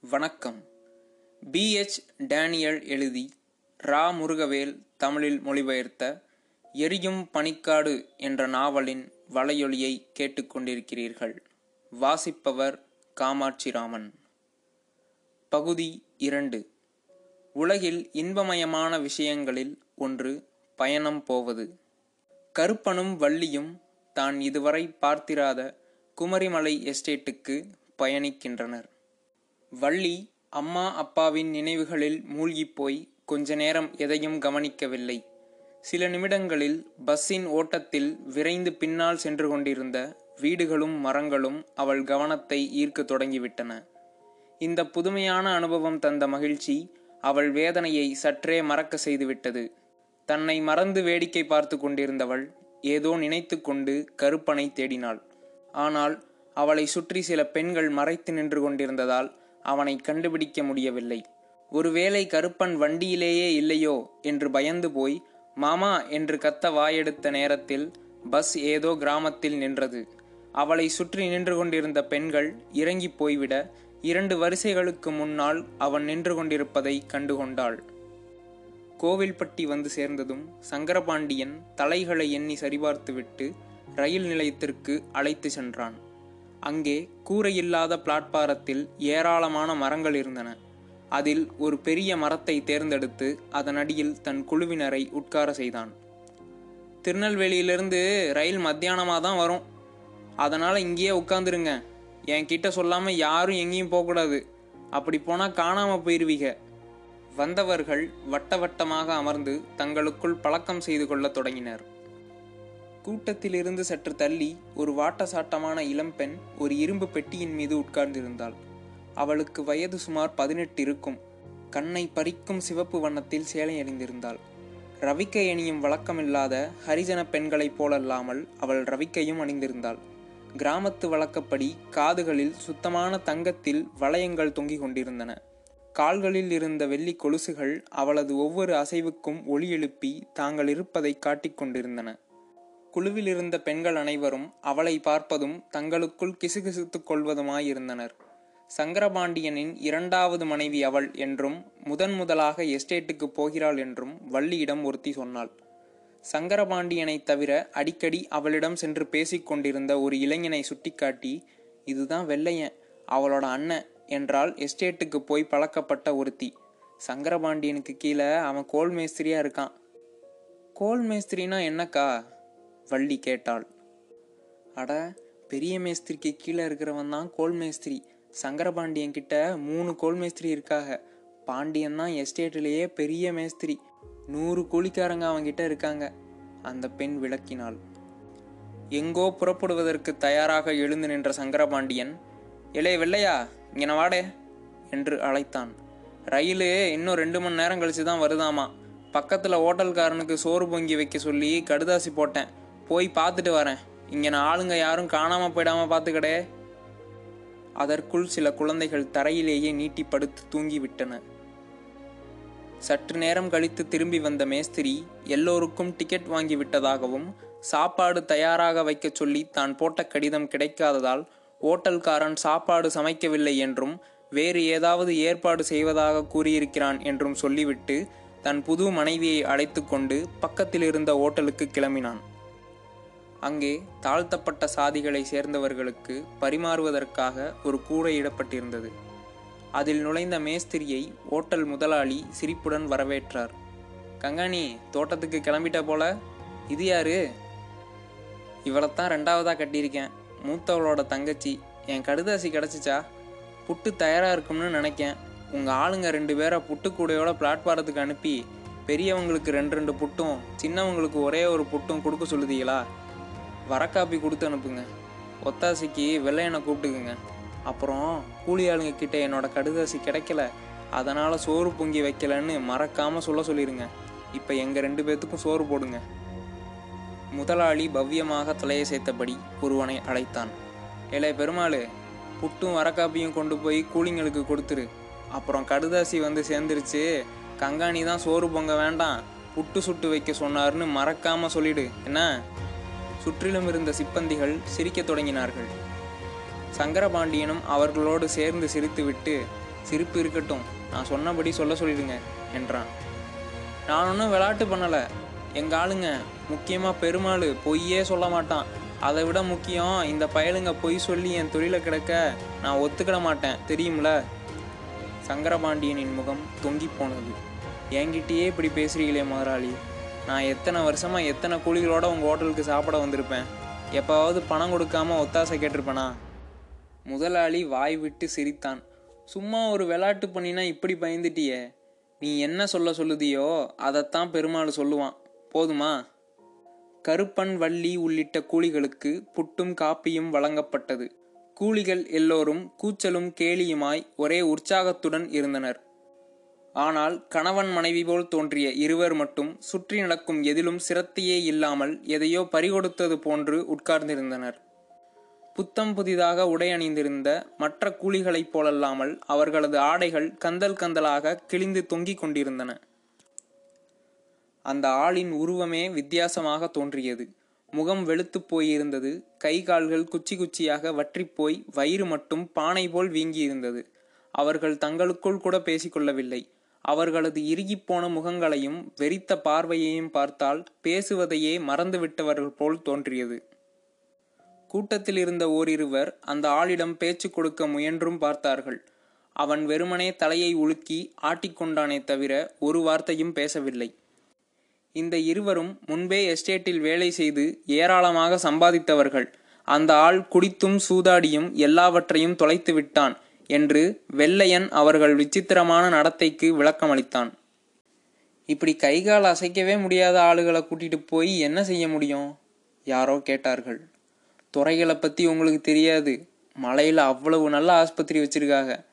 வணக்கம். PH Daniel எழுதி ரா. முருகவேல் தமிழில் மொழிபெயர்த்த எரியும் பனிக்காடு என்ற நாவலின் வலையொலியை கேட்டுக்கொண்டிருக்கிறீர்கள் வாசிப்பவர் காமாட்சிராமன். பகுதி இரண்டு. உலகில் இன்பமயமான விஷயங்களில் ஒன்று பயணம் போவது. கருப்பனும் வள்ளியும் தான் இதுவரை பார்த்திராத குமரிமலை எஸ்டேட்டுக்கு பயணிக்கின்றனர். வள்ளி அம்மா அப்பாவின் நினைவுகளில் மூழ்கிப் போய் கொஞ்ச நேரம் எதையும் கவனிக்கவில்லை. சில நிமிடங்களில் பஸ்ஸின் ஓட்டத்தில் விரைந்து பின்னால் சென்று கொண்டிருந்த வீடுகளும் மரங்களும் அவள் கவனத்தை ஈர்க்கத் தொடங்கிவிட்டன. இந்த புதுமையான அனுபவம் தந்த மகிழ்ச்சி அவள் வேதனையை சற்றே மறக்க செய்துவிட்டது. தன்னை மறந்து வேடிக்கை பார்த்து கொண்டிருந்தவள் ஏதோ நினைத்து கொண்டு கருப்பனை தேடினாள். ஆனால் அவளை சுற்றி சில பெண்கள் மறைத்து நின்று கொண்டிருந்ததால் அவனை கண்டுபிடிக்க முடியவில்லை. ஒருவேளை கருப்பன் வண்டியிலேயே இல்லையோ என்று பயந்து போய் மாமா என்று கத்த வாயெடுத்த நேரத்தில் பஸ் ஏதோ கிராமத்தில் நின்றது. அவளை சுற்றி நின்று கொண்டிருந்த பெண்கள் இறங்கி போய்விட இரண்டு வரிசைகளுக்கு முன்னால் அவன் நின்று கொண்டிருப்பதை கண்டுகொண்டாள். கோவில்பட்டி வந்து சேர்ந்ததும் சங்கரபாண்டியன் தலைகளை எண்ணி சரிபார்த்துவிட்டு ரயில் நிலையத்திற்கு அழைத்து சென்றான். அங்கே கூரையில்லாத பிளாட்பாரத்தில் ஏராளமான மரங்கள் இருந்தன. அதில் ஒரு பெரிய மரத்தை தேர்ந்தெடுத்து அதன் அடியில் தன் குழுவினரை உட்கார செய்தான். திருநெல்வேலியிலிருந்து ரயில் மத்தியானமாக தான் வரும். அதனால் இங்கேயே உட்காந்துருங்க என்கிட்ட சொல்லாமல் யாரும் எங்கேயும் போகக்கூடாது. அப்படி போனால் காணாமல் போயிருவீங்க வந்தவர்கள் வட்ட வட்டமாக அமர்ந்து தங்களுக்குள் பழக்கம் செய்து கொள்ளத் தொடங்கினர். கூட்டத்திலிருந்து சற்று தள்ளி ஒரு வாட்டசாட்டமான இளம்பெண் ஒரு இரும்பு பெட்டியின் மீது உட்கார்ந்திருந்தாள். அவளுக்கு வயது சுமார் பதினெட்டு இருக்கும். கண்ணை பறிக்கும் சிவப்பு வண்ணத்தில் சேலை அணிந்திருந்தாள் ரவிக்கை அணியும் வழக்கமில்லாத ஹரிஜன பெண்களைப் போலல்லாமல் அவள் ரவிக்கையும் அணிந்திருந்தாள். கிராமத்து வழக்கப்படி காதுகளில் சுத்தமான தங்கத்தில் வளையங்கள் தொங்கிக் கொண்டிருந்தன. கால்களில் இருந்த வெள்ளி கொலுசுகள் அவளது ஒவ்வொரு அசைவுக்கும் ஒளி எழுப்பி தாங்கள் இருப்பதை காட்டிக் கொண்டிருந்தன. குழுவில் இருந்த பெண்கள் அனைவரும் அவளை பார்ப்பதும் தங்களுக்குள் கிசுகிசுத்துக் கொள்வதுமாயிருந்தனர். சங்கரபாண்டியனின் இரண்டாவது மனைவி அவள் என்றும் முதன் முதலாக எஸ்டேட்டுக்கு போகிறாள் என்றும் வள்ளியிடம் ஒருத்தி சொன்னாள். சங்கரபாண்டியனைத் தவிர அடிக்கடி அவளிடம் சென்று பேசிக்கொண்டிருந்த ஒரு இளைஞனை சுட்டிக்காட்டி இதுதான் வெள்ளையன் அவளோட அண்ணன் என்றால் எஸ்டேட்டுக்கு போய் பழக்கப்பட்ட ஒருத்தி. சங்கரபாண்டியனுக்கு கீழே அவன் கோல் மேஸ்திரியா இருக்கான். கோல் மேஸ்திரினா என்னக்கா? வள்ளி கேட்டாள். அட பெரிய மேஸ்திரிக்கு கீழே இருக்கிறவன் தான் கோல் மேஸ்திரி. சங்கரபாண்டியன் கிட்ட மூணு கோல் மேஸ்திரி இருக்காக. பாண்டியன் தான் எஸ்டேட்டிலேயே பெரிய மேஸ்திரி. நூறு கூலிக்காரங்க அவன்கிட்ட இருக்காங்க. அந்த பெண் விளக்கினாள். எங்கோ புறப்படுவதற்கு தயாராக எழுந்து நின்ற சங்கரபாண்டியன் இளைய வெள்ளையா இங்கே வாடே என்று அழைத்தான். ரயிலு இன்னும் ரெண்டு மணி நேரம் கழிச்சு தான் வருதாமா. பக்கத்தில் ஓட்டல்காரனுக்கு சோறு பொங்கி வைக்க சொல்லி கடுதாசி போட்டேன். போய் பார்த்துட்டு வரேன். இங்கே நான் ஆளுங்க யாரும் காணாமல் போயிடாம பார்த்துக்கடே. அதற்குள் சில குழந்தைகள் தரையிலேயே நீட்டி படுத்து தூங்கிவிட்டன. சற்று நேரம் கழித்து திரும்பி வந்த மேஸ்திரி எல்லோருக்கும் டிக்கெட் வாங்கி விட்டதாகவும் சாப்பாடு தயாராக வைக்கச் சொல்லி தான் போட்ட கடிதம் கிடைக்காததால் ஓட்டல்காரன் சாப்பாடு சமைக்கவில்லை என்றும் வேறு ஏதாவது ஏற்பாடு செய்வதாக கூறியிருக்கிறான் என்றும் சொல்லிவிட்டு தன் புது மனைவியை அழைத்து கொண்டு பக்கத்தில் இருந்த ஓட்டலுக்கு கிளம்பினான். அங்கே தாழ்த்தப்பட்ட சாதிகளை சேர்ந்தவர்களுக்கு பரிமாறுவதற்காக ஒரு கூடை இடப்பட்டிருந்தது. அதில் நுழைந்த மேஸ்திரியை ஓட்டல் முதலாளி சிரிப்புடன் வரவேற்றார். கங்காணி தோட்டத்துக்கு கிளம்பிட்ட போல? இது யாரு? இவளைத்தான் ரெண்டாவதாக கட்டியிருக்கேன். மூத்தவளோட தங்கச்சி. என் கடுதாசி கிடச்சிச்சா? புட்டு தயாராக இருக்கும்னு நினைக்கேன். உங்கள் ஆளுங்க ரெண்டு பேரை புட்டுக்கூடையோட பிளாட்பாரத்துக்கு அனுப்பி பெரியவங்களுக்கு ரெண்டு ரெண்டு புட்டும் சின்னவங்களுக்கு ஒரே ஒரு புட்டும் கொடுக்க சொல்லுதீங்களா? வரக்காப்பி கொடுத்து அனுப்புங்க. ஒத்தாசிக்கு வெள்ளையனை கூப்பிட்டுக்குங்க. அப்புறம் கூலி ஆளுங்க கிட்ட என்னோட கடுதாசி கிடைக்கல. அதனால் சோறு பொங்கி வைக்கலன்னு மறக்காமல் சொல்ல சொல்லிடுங்க இப்போ எங்கள் ரெண்டு பேர்த்துக்கும் சோறு போடுங்க. முதலாளி பவ்யமாக சேர்த்தபடி ஒருவனை அழைத்தான். ஏழை பெருமாள் புட்டும் வரக்காப்பியும் கொண்டு போய் கூலிங்களுக்கு கொடுத்துரு. அப்புறம் கடுதாசி வந்து சேர்ந்துருச்சு. கங்காணி தான் சோறு பொங்க வேண்டாம். புட்டு சுட்டு வைக்க சொன்னார்னு மறக்காமல் சொல்லிடு. என்ன? சுற்றிலும் இருந்த சிப்பந்திகள் சிரிக்கத் தொடங்கினார்கள். சங்கரபாண்டியனும் அவர்களோடு சேர்ந்து சிரித்துவிட்டு சிரிப்பு இருக்கட்டும் நான் சொன்னபடி சொல்ல சொல்லிடுங்க என்றான். நான் ஒன்றும் விளையாட்டு பண்ணலை. எங்கள் ஆளுங்க முக்கியமாக பெருமாள் பொய்யே சொல்ல மாட்டான். அதை விட முக்கியம் இந்த பயலுங்க பொய் சொல்லி என் தொழிலை கிடக்க நான் ஒத்துக்கிட மாட்டேன். தெரியும்ல? சங்கரபாண்டியனின் முகம் தொங்கி போனது. என்கிட்டயே இப்படி பேசுறீங்களே முதலாளி நான் எத்தனை வருஷமாக எத்தனை கூலிகளோடு உங்கள் ஹோட்டலுக்கு சாப்பிட வந்திருப்பேன்? எப்போவாவது பணம் கொடுக்காம ஒத்தாசை கேட்டிருப்பேனா? முதலாளி வாய் விட்டு சிரித்தான். சும்மா ஒரு விளையாட்டு பண்ணினா இப்படி பயந்துட்டியே. நீ என்ன சொல்ல சொல்லுதியோ அதைத்தான் பெருமாள் சொல்லுவான். போதுமா? கருப்பன் வள்ளி உள்ளிட்ட கூலிகளுக்கு புட்டும் காப்பியும் வழங்கப்பட்டது. கூலிகள் எல்லோரும் கூச்சலும் கேலியுமாய் ஒரே உற்சாகத்துடன் இருந்தனர். ஆனால் கணவன் மனைவி போல் தோன்றிய இருவர் மட்டும் சுற்றி நடக்கும் எதிலும் சிரத்தையே இல்லாமல் எதையோ பறிகொடுத்தது போன்று உட்கார்ந்திருந்தனர். புத்தம் புதிதாக உடை அணிந்திருந்த மற்ற கூலிகளைப் போலல்லாமல் அவர்களது ஆடைகள் கந்தல் கந்தலாக கிழிந்து தொங்கிக் கொண்டிருந்தன. அந்த ஆளின் உருவமே வித்தியாசமாக தோன்றியது. முகம் வெளுத்துப் போயிருந்தது. கை கால்கள் குச்சி குச்சியாக வற்றிப்போய் வயிறு மட்டும் பானை போல் வீங்கியிருந்தது. அவர்கள் தங்களுக்குள் கூட பேசிக்கொள்ளவில்லை. அவர்களது இறுகிப்போன முகங்களையும் வெறித்த பார்வையையும் பார்த்தால் பேசுவதையே மறந்துவிட்டவர்கள் போல் தோன்றியது. கூட்டத்தில் இருந்த ஓரிருவர் அந்த ஆளிடம் பேச்சு கொடுக்க முயன்றும் பார்த்தார்கள். அவன் வெறுமனே தலையை உலுக்கி ஆட்டிக்கொண்டானே தவிர ஒரு வார்த்தையும் பேசவில்லை. இந்த இருவரும் முன்பே எஸ்டேட்டில் வேலை செய்து ஏராளமாக சம்பாதித்தவர்கள். அந்த ஆள் குடித்தும் சூதாடியும் எல்லாவற்றையும் தொலைத்து விட்டான் என்று வெள்ளையன் அவர்கள் விசித்திரமான நடத்தைக்கு விளக்கமளித்தான். இப்படி கைகால் அசைக்கவே முடியாத ஆளுகளை கூட்டிட்டு போய் என்ன செய்ய முடியும்? யாரோ கேட்டார்கள். துறைகளை பத்தி உங்களுக்கு தெரியாது. மலையில அவ்வளவு நல்ல ஆஸ்பத்திரி வச்சிருக்காங்க.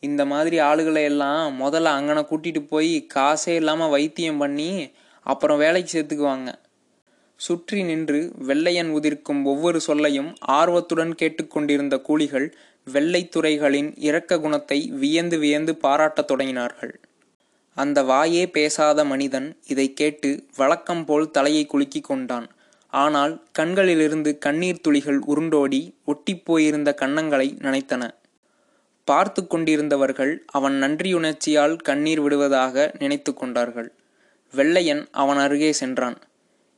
இந்த மாதிரி ஆளுகளை எல்லாம் முதல்ல அங்கனை கூட்டிட்டு போய் காசே இல்லாம வைத்தியம் பண்ணி அப்புறம் வேலைக்கு சேர்த்துக்குவாங்க. சுற்றி நின்று வெள்ளையன் உதிர்க்கும் ஒவ்வொரு சொல்லையும் ஆர்வத்துடன் கேட்டுக்கொண்டிருந்த கூலிகள் வெள்ளைத்துறைகளின் இரக்க குணத்தை வியந்து வியந்து பாராட்டத் தொடங்கினார்கள். அந்த வாயே பேசாத மனிதன் இதை கேட்டு வழக்கம் போல் தலையை குலுக்கிக் கொண்டான். ஆனால் கண்களிலிருந்து கண்ணீர் துளிகள் உருண்டோடி ஒட்டிப்போயிருந்த கன்னங்களை நனைத்தன. பார்த்து கொண்டிருந்தவர்கள் அவன் நன்றியுணர்ச்சியால் கண்ணீர் விடுவதாக நினைத்து கொண்டார்கள். வெள்ளையன் அவன் அருகே சென்றான்.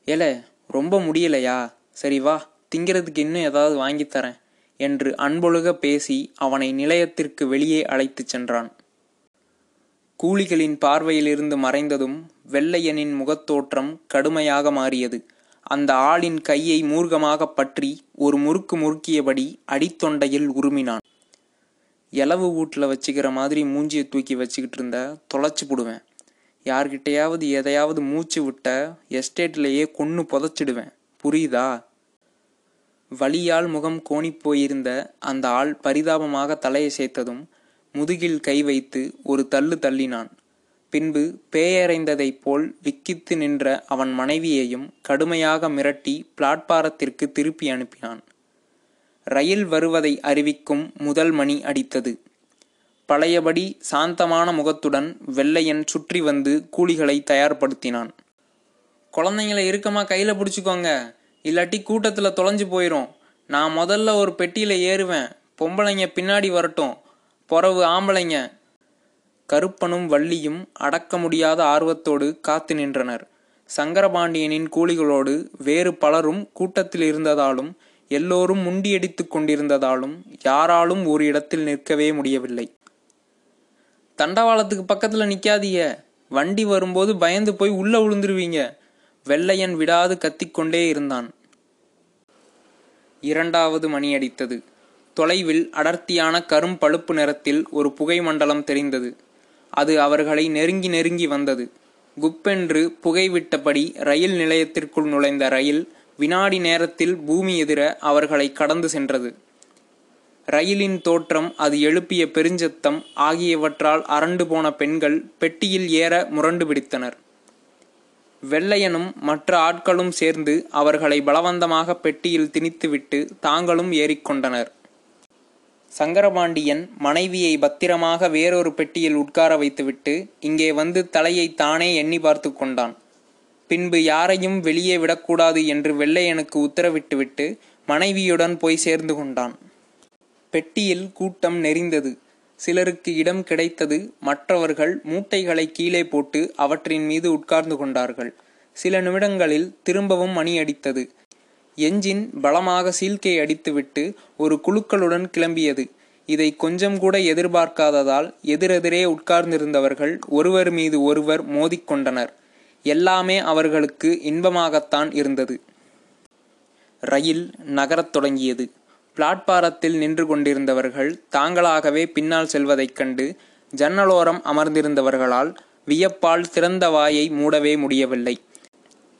ஏல ரொம்ப முடியலையா? சரி வா திங்கிறதுக்கு இன்னும் ஏதாவது வாங்கித் தரேன். என்று அன்பொழுக பேசி அவனை நிலையத்திற்கு வெளியே அழைத்துச் சென்றான். கூலிகளின் பார்வையிலிருந்து மறைந்ததும் வெள்ளையனின் முகத்தோற்றம் கடுமையாக மாறியது. அந்த ஆளின் கையை மூர்க்கமாக பற்றி ஒரு முறுக்கு முறுக்கியபடி அடித்தொண்டையில் உருமினான். எலவு வீட்டில் வச்சுக்கிற மாதிரி மூஞ்சியை தூக்கி வச்சுக்கிட்டு இருந்த தொலைச்சி போடுவேன். யார்கிட்டையாவது எதையாவது மூச்சு விட்ட எஸ்டேட்லேயே கொன்று புதைச்சிடுவேன். புரியுதா? வலியால் முகம் கோணிப் போயிருந்த அந்த ஆள் பரிதாபமாக தலையை சேர்த்ததும் முதுகில் கை வைத்து ஒரு தள்ளு தள்ளினான். பின்பு பேயறைந்ததைப் போல் விக்கித்து நின்ற அவன் மனைவியையும் கடுமையாக மிரட்டி பிளாட்பாரத்திற்கு திருப்பி அனுப்பினான். ரயில் வருவதை அறிவிக்கும் முதல் மணி அடித்தது. பழையபடி சாந்தமான முகத்துடன் வெள்ளையன் சுற்றி வந்து கூலிகளை தயார்படுத்தினான். குழந்தைங்களை இருக்கமா கையில் பிடிச்சிக்கோங்க. இல்லாட்டி கூட்டத்தில் தொலைஞ்சு போயிடும் நான் முதல்ல ஒரு பெட்டியில் ஏறுவேன். பொம்பளைங்க பின்னாடி வரட்டும். பொறவு ஆம்பளைங்க. கருப்பனும் வள்ளியும் அடக்க முடியாத ஆர்வத்தோடு காத்து நின்றனர். சங்கரபாண்டியனின் கூலிகளோடு வேறு பலரும் கூட்டத்தில் இருந்ததாலும் எல்லோரும் முண்டியடித்து கொண்டிருந்ததாலும் யாராலும் ஒரு இடத்தில் நிற்கவே முடியவில்லை. தண்டவாளத்துக்கு பக்கத்தில் நிற்காதீங்க வண்டி வரும்போது பயந்து போய் உள்ளே விழுந்துருவீங்க வெள்ளையன் விடாது கத்திக்கொண்டே இருந்தான். இரண்டாவது மணியடித்தது தொலைவில் அடர்த்தியான கரும் பழுப்பு நிறத்தில் ஒரு புகை மண்டலம் தெரிந்தது. அது அவர்களை நெருங்கி நெருங்கி வந்தது. குப்பென்று புகைவிட்டபடி ரயில் நிலையத்திற்குள் நுழைந்த ரயில் வினாடி நேரத்தில் பூமி எதிர அவர்களை கடந்து சென்றது. ரயிலின் தோற்றம் அது எழுப்பிய பெருஞ்சத்தம் ஆகியவற்றால் அரண்டு போன பெண்கள் பெட்டியில் ஏற முரண்டு பிடித்தனர். வெள்ளையனும் மற்ற ஆட்களும் சேர்ந்து அவர்களை பலவந்தமாக பெட்டியில் திணித்துவிட்டு தாங்களும் ஏறிக்கொண்டனர் சங்கரபாண்டியன் மனைவியை பத்திரமாக வேறொரு பெட்டியில் உட்கார வைத்துவிட்டு இங்கே வந்து தலையை தானே எண்ணி பார்த்து கொண்டான். பின்பு யாரையும் வெளியே விடக்கூடாது என்று வெள்ளையனுக்கு உத்தரவிட்டுவிட்டு மனைவியுடன் போய் சேர்ந்து கொண்டான். பெட்டியில் கூட்டம் நெறிந்தது சிலருக்கு இடம் கிடைத்தது மற்றவர்கள் மூட்டைகளை கீழே போட்டு அவற்றின் மீது உட்கார்ந்து கொண்டார்கள். சில நிமிடங்களில் திரும்பவும் மணி அடித்தது. எஞ்சின் பலமாக சீல்கை அடித்துவிட்டு ஒரு குழுக்களுடன் கிளம்பியது. இதை கொஞ்சம் கூட எதிர்பார்க்காததால் எதிரெதிரே உட்கார்ந்திருந்தவர்கள் ஒருவர் மீது ஒருவர் மோதிக்கொண்டனர் எல்லாமே அவர்களுக்கு இன்பமாகத்தான் இருந்தது. ரயில் நகரத் தொடங்கியது. பிளாட்பாரத்தில் நின்று கொண்டிருந்தவர்கள் தாங்களாகவே பின்னால் செல்வதைக் கண்டு ஜன்னலோரம் அமர்ந்திருந்தவர்களால் வியப்பால் திறந்த வாயை மூடவே முடியவில்லை.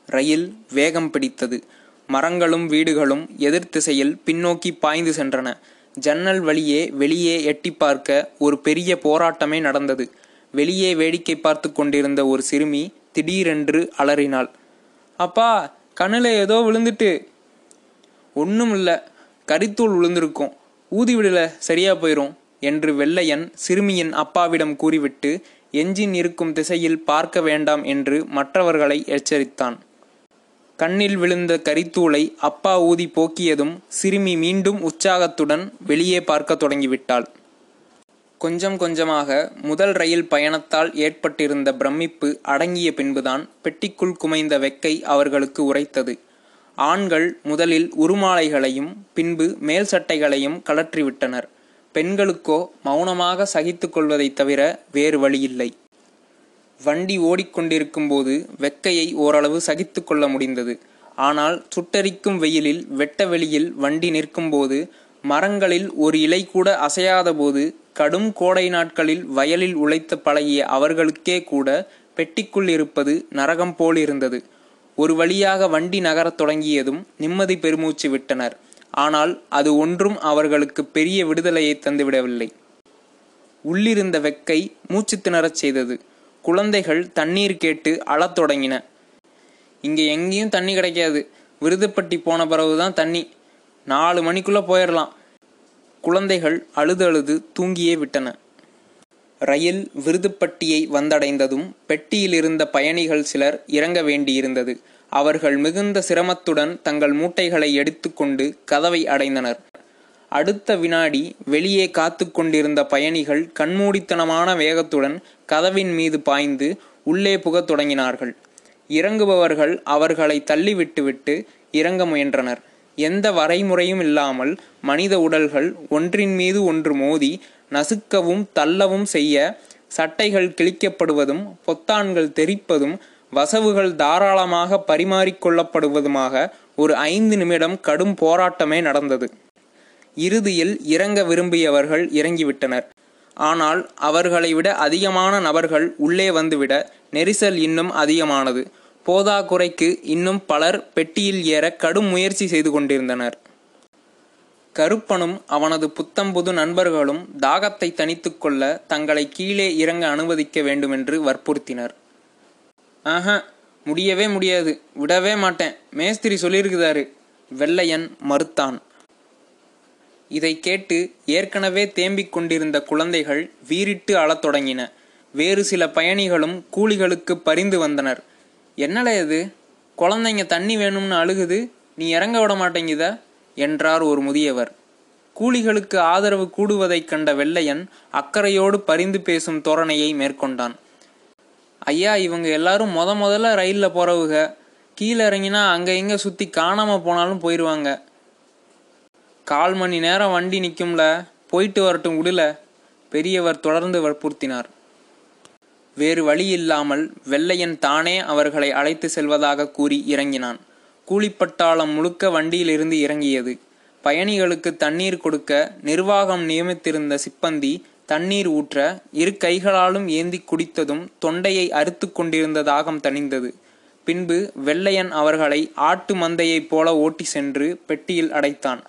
ரயில் வேகம் பிடித்தது. மரங்களும் வீடுகளும் எதிர்த்திசையில் பின்னோக்கி பாய்ந்து சென்றன. ஜன்னல் வழியே வெளியே எட்டி பார்க்க ஒரு பெரிய போராட்டமே நடந்தது. வெளியே வேடிக்கை பார்த்து கொண்டிருந்த ஒரு சிறுமி திடீரென்று அலறினாள். அப்பா கண்ணில் ஏதோ விழுந்துட்டு. ஒன்றும் இல்லை கரித்தூள் விழுந்திருக்கும் ஊதிவிடல சரியா போயிரும் என்று வெள்ளையன் சிறுமியின் அப்பாவிடம் கூறிவிட்டு எஞ்சின் இருக்கும் திசையில் பார்க்க வேண்டாம் என்று மற்றவர்களை எச்சரித்தான். கண்ணில் விழுந்த கரித்தூளை அப்பா ஊதி போக்கியதும் சிறுமி மீண்டும் உற்சாகத்துடன் வெளியே பார்க்க தொடங்கிவிட்டாள். கொஞ்சம் கொஞ்சமாக முதல் ரயில் பயணத்தால் ஏற்பட்டிருந்த பிரமிப்பு அடங்கிய பின்புதான் பெட்டிக்குள் குமைந்த வெக்கை அவர்களுக்கு உரைத்தது. ஆண்கள் முதலில் உருமாலைகளையும் பின்பு மேல் சட்டைகளையும் கலற்றிவிட்டனர் பெண்களுக்கோ மௌனமாக சகித்து கொள்வதைத் தவிர வேறு வழியில்லை. வண்டி ஓடிக்கொண்டிருக்கும்போது வெக்கையை ஓரளவு சகித்து கொள்ள முடிந்தது. ஆனால் சுட்டரிக்கும் வெயிலில் வெட்ட வெளியில் வண்டி நிற்கும்போது மரங்களில் ஒரு இலை கூட அசையாதபோது கடும் கோடை நாட்களில் வயலில் உழைத்து பழகிய அவர்களுக்கே கூட பெட்டிக்குள் இருப்பது நரகம் போல் இருந்தது ஒரு வழியாக வண்டி நகரத் தொடங்கியதும் நிம்மதி பெருமூச்சு விட்டனர். ஆனால் அது ஒன்றும் அவர்களுக்கு பெரிய விடுதலையை தந்துவிடவில்லை. உள்ளிருந்த வெக்கை மூச்சு திணறச் செய்தது. குழந்தைகள் தண்ணீர் கேட்டு அழத் தொடங்கின. இங்கே எங்கேயும் தண்ணி கிடைக்காது. விருதுப்பட்டி போன பிறகுதான் தண்ணி. நாலு மணிக்குள்ள போயிடலாம் குழந்தைகள் அழுது அழுது தூங்கியே விட்டன. ரயில் விருதுப்பட்டியை வந்தடைந்ததும் பெட்டியிலிருந்த பயணிகள் சிலர் இறங்க வேண்டியிருந்தது. அவர்கள் மிகுந்த சிரமத்துடன் தங்கள் மூட்டைகளை எடுத்துக்கொண்டு கதவை அடைந்தனர். அடுத்த வினாடி வெளியே காத்து கொண்டிருந்த பயணிகள் கண்மூடித்தனமான வேகத்துடன் கதவின் மீது பாய்ந்து உள்ளே புகத் தொடங்கினார்கள். இறங்குபவர்கள் அவர்களை தள்ளிவிட்டுவிட்டு இறங்க முயன்றனர். எந்த வரைமுறையும் இல்லாமல் மனித உடல்கள் ஒன்றின் மீது ஒன்று மோதி நசுக்கவும் தள்ளவும் செய்ய சட்டைகள் கிழிக்கப்படுவதும் பொத்தான்கள் தெரிப்பதும் வசவுகள் தாராளமாக பரிமாறிக்கொள்ளப்படுவதுமாக ஒரு ஐந்து நிமிடம் கடும் போராட்டமே நடந்தது. இறுதியில் இறங்க விரும்பியவர்கள் இறங்கிவிட்டனர். ஆனால் அவர்களை விட அதிகமான நபர்கள் உள்ளே வந்துவிட நெரிசல் இன்னும் அதிகமானது. போதாக்குறைக்கு இன்னும் பலர் பெட்டியில் ஏற கடும் முயற்சி செய்து கொண்டிருந்தனர். கருப்பனும் அவனது புத்தம்புது நண்பர்களும் தாகத்தை தனித்துக்கொள்ள தங்களை கீழே இறங்க அனுமதிக்க வேண்டுமென்று வற்புறுத்தினர். ஆஹா முடியவே முடியாது. விடவே மாட்டேன். மேஸ்திரி சொல்லியிருக்குதாரு வெள்ளையன் மறுத்தான். இதை கேட்டு ஏற்கனவே தேம்பிக் கொண்டிருந்த குழந்தைகள் வீறிட்டு அழத் தொடங்கின. வேறு சில பயணிகளும் கூலிகளுக்கு பரிந்து வந்தனர். என்னல இது? குழந்தைங்க தண்ணி வேணும்னு அழுகுது. நீ இறங்க விட மாட்டேங்குதா? என்றார் ஒரு முதியவர். கூலிகளுக்கு ஆதரவு கூடுவதைக் கண்ட வெள்ளையன் அக்கறையோடு பரிந்து பேசும் தோரணையை மேற்கொண்டான். ஐயா இவங்க எல்லாரும் முத முதல்ல ரயிலில் போறவுக. கீழே இறங்கினா அங்கே இங்கே சுற்றி காணாமல் போனாலும் போயிடுவாங்க கால் மணி நேரம் வண்டி நிற்கும்ல போயிட்டு வரட்டும் விடல பெரியவர் தொடர்ந்து வற்புறுத்தினார். வேறு வழி இல்லாமல் வெள்ளையன் தானே அவர்களை அழைத்து செல்வதாக கூறி இறங்கினான். கூலிப்பட்டாளம் முழுக்க வண்டியிலிருந்து இறங்கியது. பயணிகளுக்கு தண்ணீர் கொடுக்க நிர்வாகம் நியமித்திருந்த சிப்பந்தி தண்ணீர் ஊற்ற இரு கைகளாலும் ஏந்தி குடித்ததும் தொண்டையை அறுத்து கொண்டிருந்த தாகம் தணிந்தது. பின்பு வெள்ளையன் அவர்களை ஆட்டு மந்தையைப் போல ஓட்டி சென்று பெட்டியில் அடைத்தான்.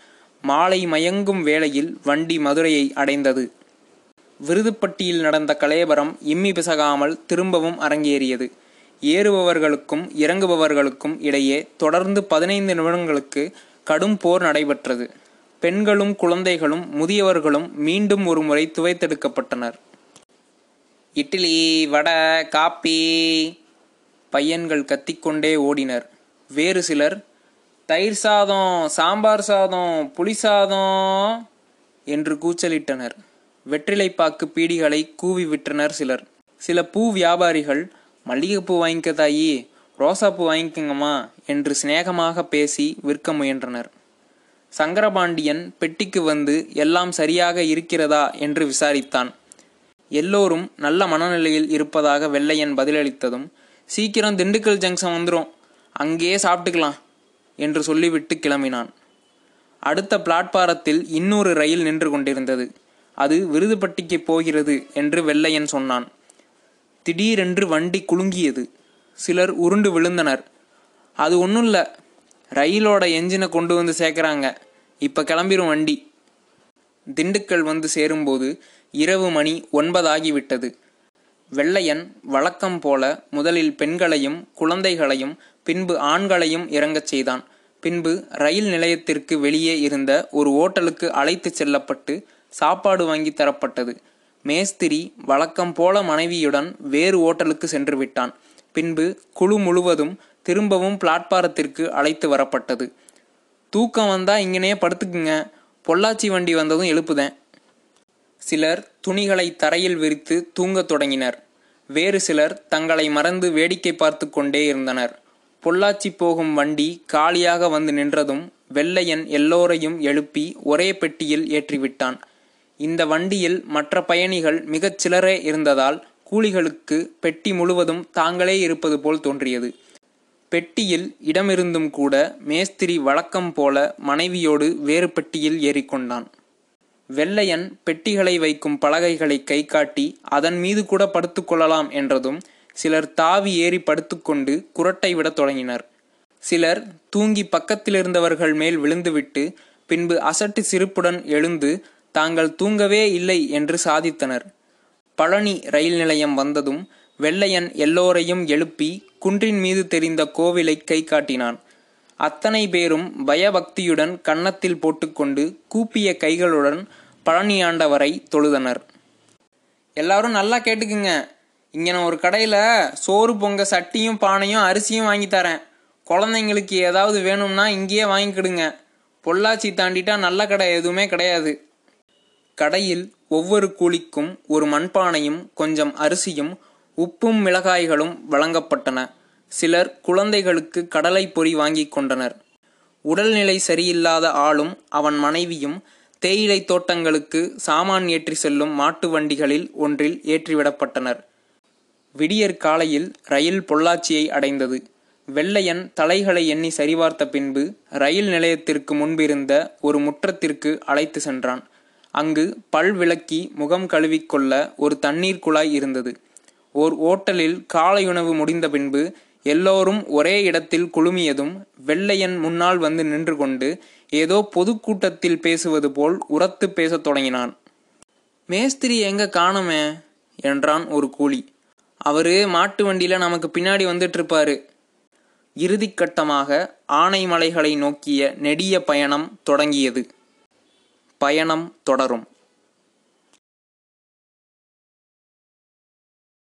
மாலை மயங்கும் வேளையில் வண்டி மதுரையை அடைந்தது. விருதுப்பட்டியில் நடந்த கலையபரம் இம்மி பிசகாமல் திரும்பவும் அரங்கேறியது. ஏறுபவர்களுக்கும் இறங்குபவர்களுக்கும் இடையே தொடர்ந்து பதினைந்து நிமிடங்களுக்கு கடும் போர் நடைபெற்றது. பெண்களும் குழந்தைகளும் முதியவர்களும் மீண்டும் ஒரு முறை துவைத்தெடுக்கப்பட்டனர். இட்லி வடை காப்பி பையன்கள் கத்திக்கொண்டே ஓடினர். வேறு சிலர் தயிர் சாதம் சாம்பார் சாதம் புளி சாதம் என்று கூச்சலிட்டனர். வெற்றிலைப்பாக்கு பீடிகளை கூவி விற்றனர் சிலர். சில பூ வியாபாரிகள் மல்லிகைப்பூ வாங்கிக்க தாயி ரோசாப்பூ வாங்கிக்கங்கம்மா என்று சிநேகமாக பேசி விற்க முயன்றனர். சங்கரபாண்டியன் பெட்டிக்கு வந்து எல்லாம் சரியாக இருக்கிறதா? என்று விசாரித்தான். எல்லோரும் நல்ல மனநிலையில் இருப்பதாக வெள்ளையன் பதிலளித்ததும் சீக்கிரம் திண்டுக்கல் ஜங்ஷன் வந்துடும் அங்கேயே சாப்பிட்டுக்கலாம் என்று சொல்லிவிட்டு கிளம்பினான். அடுத்த பிளாட்பாரத்தில் இன்னொரு ரயில் நின்று கொண்டிருந்தது. அது விருதுப்பட்டிக்கு போகிறது என்று வெள்ளையன் சொன்னான். திடீரென்று வண்டி குலுங்கியது. சிலர் உருண்டு விழுந்தனர். அது ஒன்றும் இல்லை ரயிலோட என்ஜினை கொண்டு வந்து சேர்க்குறாங்க. இப்போ கிளம்பிரும் வண்டி. திண்டுக்கல் வந்து சேரும்போது இரவு மணி ஒன்பதாகிவிட்டது. வெள்ளையன் வழக்கம் போல முதலில் பெண்களையும் குழந்தைகளையும் பின்பு ஆண்களையும் இறங்கச் செய்தான். பின்பு ரயில் நிலையத்திற்கு வெளியே இருந்த ஒரு ஓட்டலுக்கு அழைத்து செல்லப்பட்டு சாப்பாடு வாங்கி தரப்பட்டது. மேஸ்திரி வழக்கம் போல மனைவியுடன் வேறு ஓட்டலுக்கு சென்று விட்டான் பின்பு குழு முழுவதும் திரும்பவும் பிளாட்பாரத்திற்கு அழைத்து வரப்பட்டது. தூக்கம் வந்தா இங்கனே படுத்துக்குங்க. பொள்ளாச்சி வண்டி வந்ததும் எழுப்புதேன். சிலர் துணிகளை தரையில் விரித்து தூங்கத் தொடங்கினர். வேறு சிலர் தங்களை மறந்து வேடிக்கை பார்த்து கொண்டே இருந்தனர். பொள்ளாச்சி போகும் வண்டி காலியாக வந்து நின்றதும் வெள்ளையன் எல்லோரையும் எழுப்பி ஒரே பெட்டியில் ஏற்றிவிட்டான். இந்த வண்டியில் மற்ற பயணிகள் மிகச் சிலரே இருந்ததால் கூலிகளுக்கு பெட்டி முழுவதும் தாங்களே இருப்பது போல் தோன்றியது. பெட்டியில் இடமிருந்தும் கூட மேஸ்திரி வழக்கம் போல மனைவியோடு வேறு பெட்டியில் ஏறிக்கொண்டான். வெள்ளையன் பெட்டிகளை வைக்கும் பலகைகளை கை காட்டி அதன் மீது கூட படுத்துக்கொள்ளலாம் என்றதும் சிலர் தாவி ஏறி படுத்துக்கொண்டு குரட்டை விடத் தொடங்கினர். சிலர் தூங்கி பக்கத்திலிருந்தவர்கள் மேல் விழுந்துவிட்டு பின்பு அசட்டு சிரிப்புடன் எழுந்து தாங்கள் தூங்கவே இல்லை என்று சாதித்தனர். பழனி ரயில் நிலையம் வந்ததும் வெள்ளையன் எல்லோரையும் எழுப்பி குன்றின் மீது தெரிந்த கோவிலை கை காட்டினான். அத்தனை பேரும் பயபக்தியுடன் கன்னத்தில் போட்டுக்கொண்டு கூப்பிய கைகளுடன் பழனியாண்டவரை தொழுதனர். எல்லாரும் நல்லா கேட்டுக்குங்க. இங்கே நான் ஒரு கடையில் சோறு பொங்க சட்டியும் பானையும் அரிசியும் வாங்கி தரேன். குழந்தைங்களுக்கு ஏதாவது வேணும்னா இங்கேயே வாங்கிக்கிடுங்க. பொள்ளாச்சி தாண்டிட்டா நல்ல கடை எதுவுமே கிடையாது. கடையில் ஒவ்வொரு கூலிக்கும் ஒரு மண்பானையும் கொஞ்சம் அரிசியும் உப்பும் மிளகாய்களும் வழங்கப்பட்டன. சிலர் குழந்தைகளுக்கு கடலை பொறி வாங்கிக் கொண்டனர். உடல்நிலை சரியில்லாத ஆளும் அவன் மனைவியும் தேயிலை தோட்டங்களுக்கு சாமான் ஏற்றி செல்லும் மாட்டு வண்டிகளில் ஒன்றில் ஏற்றிவிடப்பட்டனர். விடியற் காலையில் ரயில் பொள்ளாச்சியை அடைந்தது. வெள்ளையன் தலைகளை எண்ணி சரிபார்த்த பின்பு ரயில் நிலையத்திற்கு முன்பிருந்த ஒரு முற்றத்திற்கு அழைத்து சென்றான். அங்கு பல் விளக்கி முகம் கழுவிக்கொள்ள ஒரு தண்ணீர் குழாய் இருந்தது. ஓர் ஓட்டலில் காலையுணவு முடிந்த பின்பு எல்லோரும் ஒரே இடத்தில் குழுமியதும் வெள்ளையன் முன்னால் வந்து நின்று கொண்டு ஏதோ பொதுக்கூட்டத்தில் பேசுவது போல் உரத்து பேசத் தொடங்கினான். மேஸ்திரி எங்க காணோமே? என்றான் ஒரு கூலி. அவரு மாட்டு வண்டியில நமக்கு பின்னாடி வந்துட்டு இருப்பாரு இறுதிக்கட்டமாக ஆனைமலைகளை நோக்கிய நெடிய பயணம் தொடங்கியது. பயணம் தொடரும்.